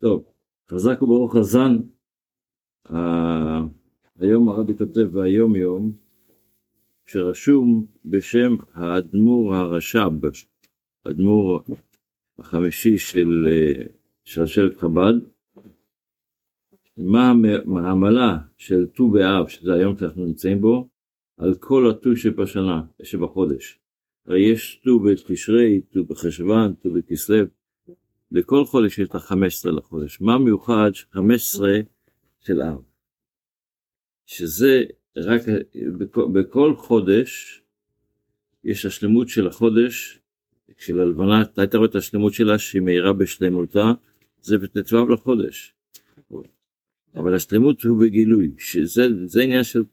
טוב, חזק וברוך הזן. אה, היום הרבי כותב והיום יום, שרשום בשם האדמו"ר הרש"ב, האדמו"ר החמישי של אה, שלשלת חב"ד, מה המעמלה של ט"ו באב, שזה היום שאנחנו נמצאים בו, על כל הט"ו שבשנה, שבחודש. הרי יש ט"ו בתשרי, ט"ו בחשוון, ט"ו בכסלו, לכל חודש יש את ה-15 לחודש. מה מיוחד 15 של אב? שזה רק בכל חודש יש השלמות של החודש, של הלבנה, אתה היית רואה את השלמות שלה שהיא מהירה בשלמותה, זה בט"ו לחודש. אבל השלמות הוא בגילוי, שזה עניין של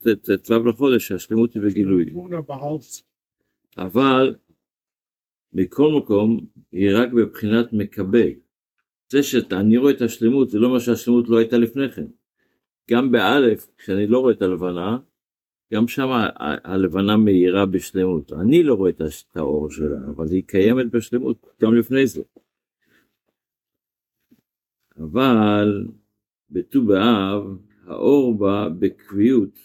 ט"ו לחודש, השלמות היא בגילוי. אבל מכל מקום היא רק בבחינת מקבל. זה שאני רואה את השלמות זה לא מה שהשלמות לא הייתה לפני כן. גם באלף, כשאני לא רואה את הלבנה, גם שם הלבנה מהירה בשלמות. אני לא רואה את האור שלה, אבל היא קיימת בשלמות גם לפני זה. אבל בט"ו באב האור בא בקביעות,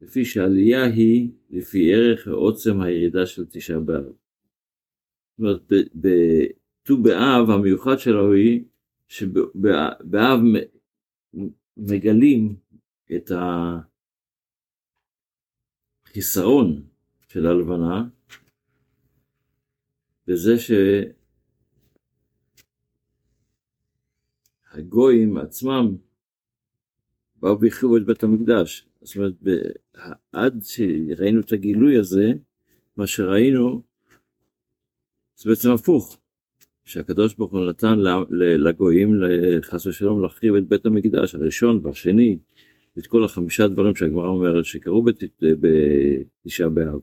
לפי שעלייה היא לפי ערך ועוצם הירידה של תשעה באב. זאת אומרת, בט"ו באב המיוחד שלו היא שבאב מגלים את החיסרון של הלבנה בזה שהגויים עצמם באו והחריבו את בית המקדש. זאת אומרת, עד שראינו את הגילוי הזה, מה שראינו זה בעצם הפוך, שהקדוש ברוך הוא נתן לגויים, חס ושלום, להחריב את בית המקדש הראשון והשני, את כל החמישה דברים שהגמרא אומרת שקרו בתשעה באב.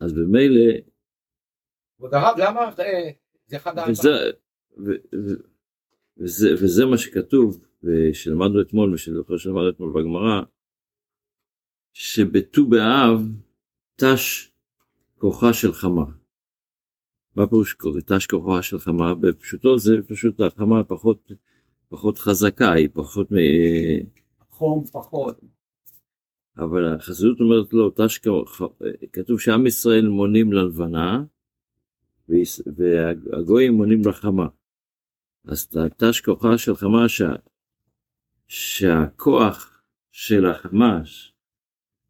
אז במילא... כבוד הרב, למה זה אחד וזה, וזה מה שכתוב, ושלמדנו אתמול, ושלמדנו אתמול בגמרא, שבט"ו באב תש כוחה של חמה. מה פירוש תש כוחה של חמה? בפשוטו זה פשוט החמה פחות, פחות חזקה, היא פחות מ... חום פחות. אבל החסידות אומרת לא, תש כוחה, כתוב שעם ישראל מונים ללבנה, והגויים מונים לחמה. אז תש כוחה של חמה, שה, שהכוח של החמה,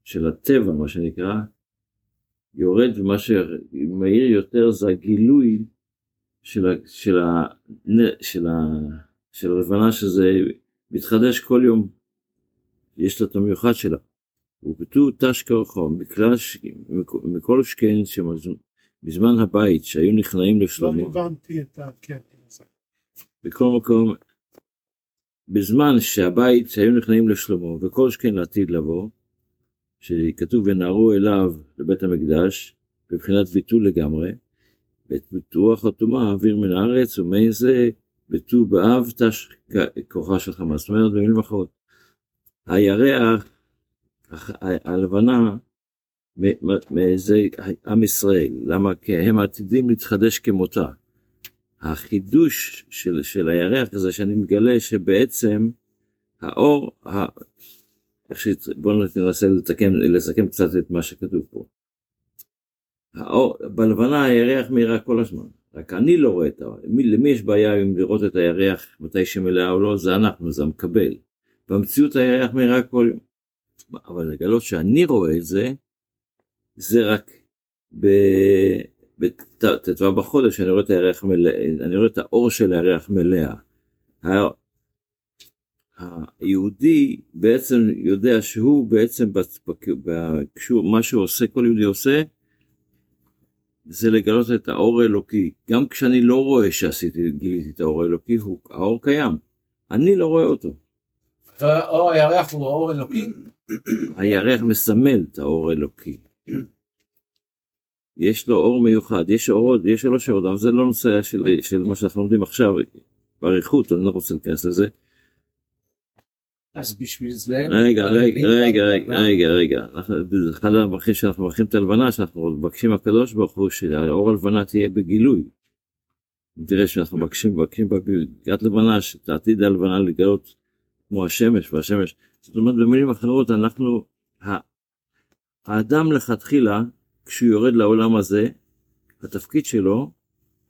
של הטבע מה שנקרא, יורד ומה שמהיר יותר זה הגילוי של, ה, של, ה, של, ה, של הלבנה שזה מתחדש כל יום, יש לה את המיוחד שלה. ובט"ו תש כרחו, מכל שכן שבזמן הבית שהיו נכנעים לשלמה. לא הבנתי את הקטע הזה. בכל מקום, בזמן שהבית שהיו נכנעים לשלמה וכל שכן לעתיד לבוא, שכתוב ונערו אליו לבית המקדש, בבחינת ביטול לגמרי, ואת רוח הטומאה אוויר מן הארץ, ומי זה בט"ו באב תש כוחה של חמאס. זאת אומרת במילים אחרות, הירח, הלבנה, זה עם ישראל, למה? כי הם עתידים להתחדש כמותה. החידוש של, של הירח זה שאני מגלה שבעצם האור, בואו ננסה לסכם, לסכם קצת את מה שכתוב פה. האור, בלבנה הירח מאירה כל הזמן, רק אני לא רואה את האור. למי יש בעיה עם לראות את הירח מתי שמלאה או לא? זה אנחנו, זה המקבל. במציאות הירח מאירה כל יום. אבל לגלות שאני רואה את זה, זה רק בט"ו בחודש, אני רואה את הירח מלאה, אני רואה את האור של הירח מלאה. היהודי בעצם יודע שהוא בעצם, מה שהוא עושה, כל יהודי עושה, זה לגלות את האור האלוקי. גם כשאני לא רואה שעשיתי, גיליתי את האור האלוקי, הוא, האור קיים. אני לא רואה אותו. אור הירח הוא האור אלוקי? הירח מסמל את האור האלוקי. יש לו אור מיוחד, יש אורות, יש שלוש אורות, אבל זה לא נושא של, של מה שאנחנו לומדים עכשיו, באריכות, אני לא רוצה להיכנס לזה. אז בשביל זה... רגע, רגע, רגע, רגע, רגע, רגע. אחד המברכים שאנחנו מברכים את הלבנה, שאנחנו מבקשים הקדוש ברוך הוא שהאור הלבנה תהיה בגילוי. תראה שאנחנו מבקשים, מבקשים בקריאת לבנה, שאת העתיד הלבנה לגלות כמו השמש והשמש. זאת אומרת, במילים אחרות, אנחנו, האדם לכתחילה, כשהוא יורד לעולם הזה, התפקיד שלו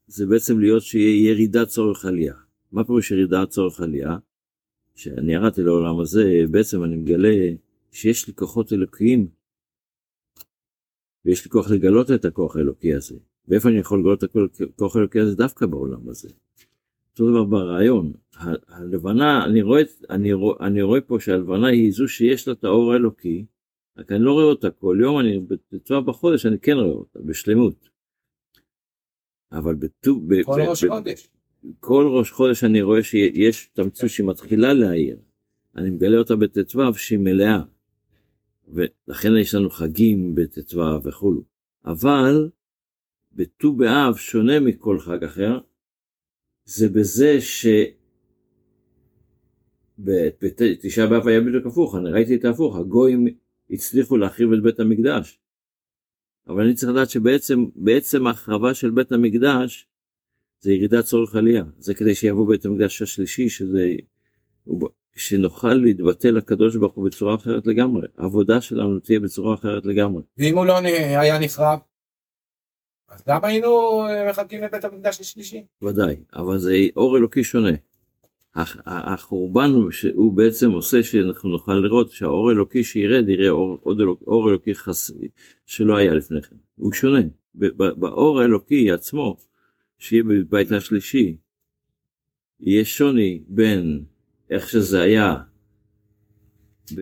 זה בעצם להיות שיהיה ירידת צורך עלייה. מה פירוש ירידת צורך עלייה? כשאני ירדתי לעולם הזה, בעצם אני מגלה שיש לי כוחות אלוקיים, ויש לי כוח לגלות את הכוח האלוקי הזה. ואיפה אני יכול לגלות את הכוח האלוקי הזה? דווקא בעולם הזה. אותו דבר ברעיון, הלבנה, אני רואה, אני, רואה, אני רואה פה שהלבנה היא זו שיש לה את האור האלוקי, רק אני לא רואה אותה כל יום, אני בצורה בחודש אני כן רואה אותה, בשלמות. אבל בט"ו, כל ראש חודש. כל ראש חודש אני רואה שיש שהיא מתחילה להעיר. אני מגלה אותה בט"ו שהיא מלאה. ולכן יש לנו חגים בט"ו וכולו. אבל בט"ו באב שונה מכל חג אחר, זה בזה ש... בתשעה באב היה בדיוק הפוך, אני ראיתי את ההפוך, הגויים הצליחו להחריב את בית המקדש. אבל אני צריך לדעת שבעצם ההחרבה של בית המקדש זה ירידת צורך עלייה, זה כדי שיבוא בית המקדש השלישי, שזה, שנוכל להתבטא לקדוש ברוך הוא בצורה אחרת לגמרי, העבודה שלנו תהיה בצורה אחרת לגמרי. ואם הוא לא היה נחרב? אז למה היינו אה, מחכים לבית המקדש השלישי? ודאי, אבל זה אור אלוקי שונה. החורבן שהוא בעצם עושה שאנחנו נוכל לראות שהאור אלוקי שירד יראה אור, אלוק, אור אלוקי חסרי שלא היה לפני כן, הוא שונה. באור האלוקי עצמו, שיהיה בבית השלישי, יהיה שוני בין איך שזה היה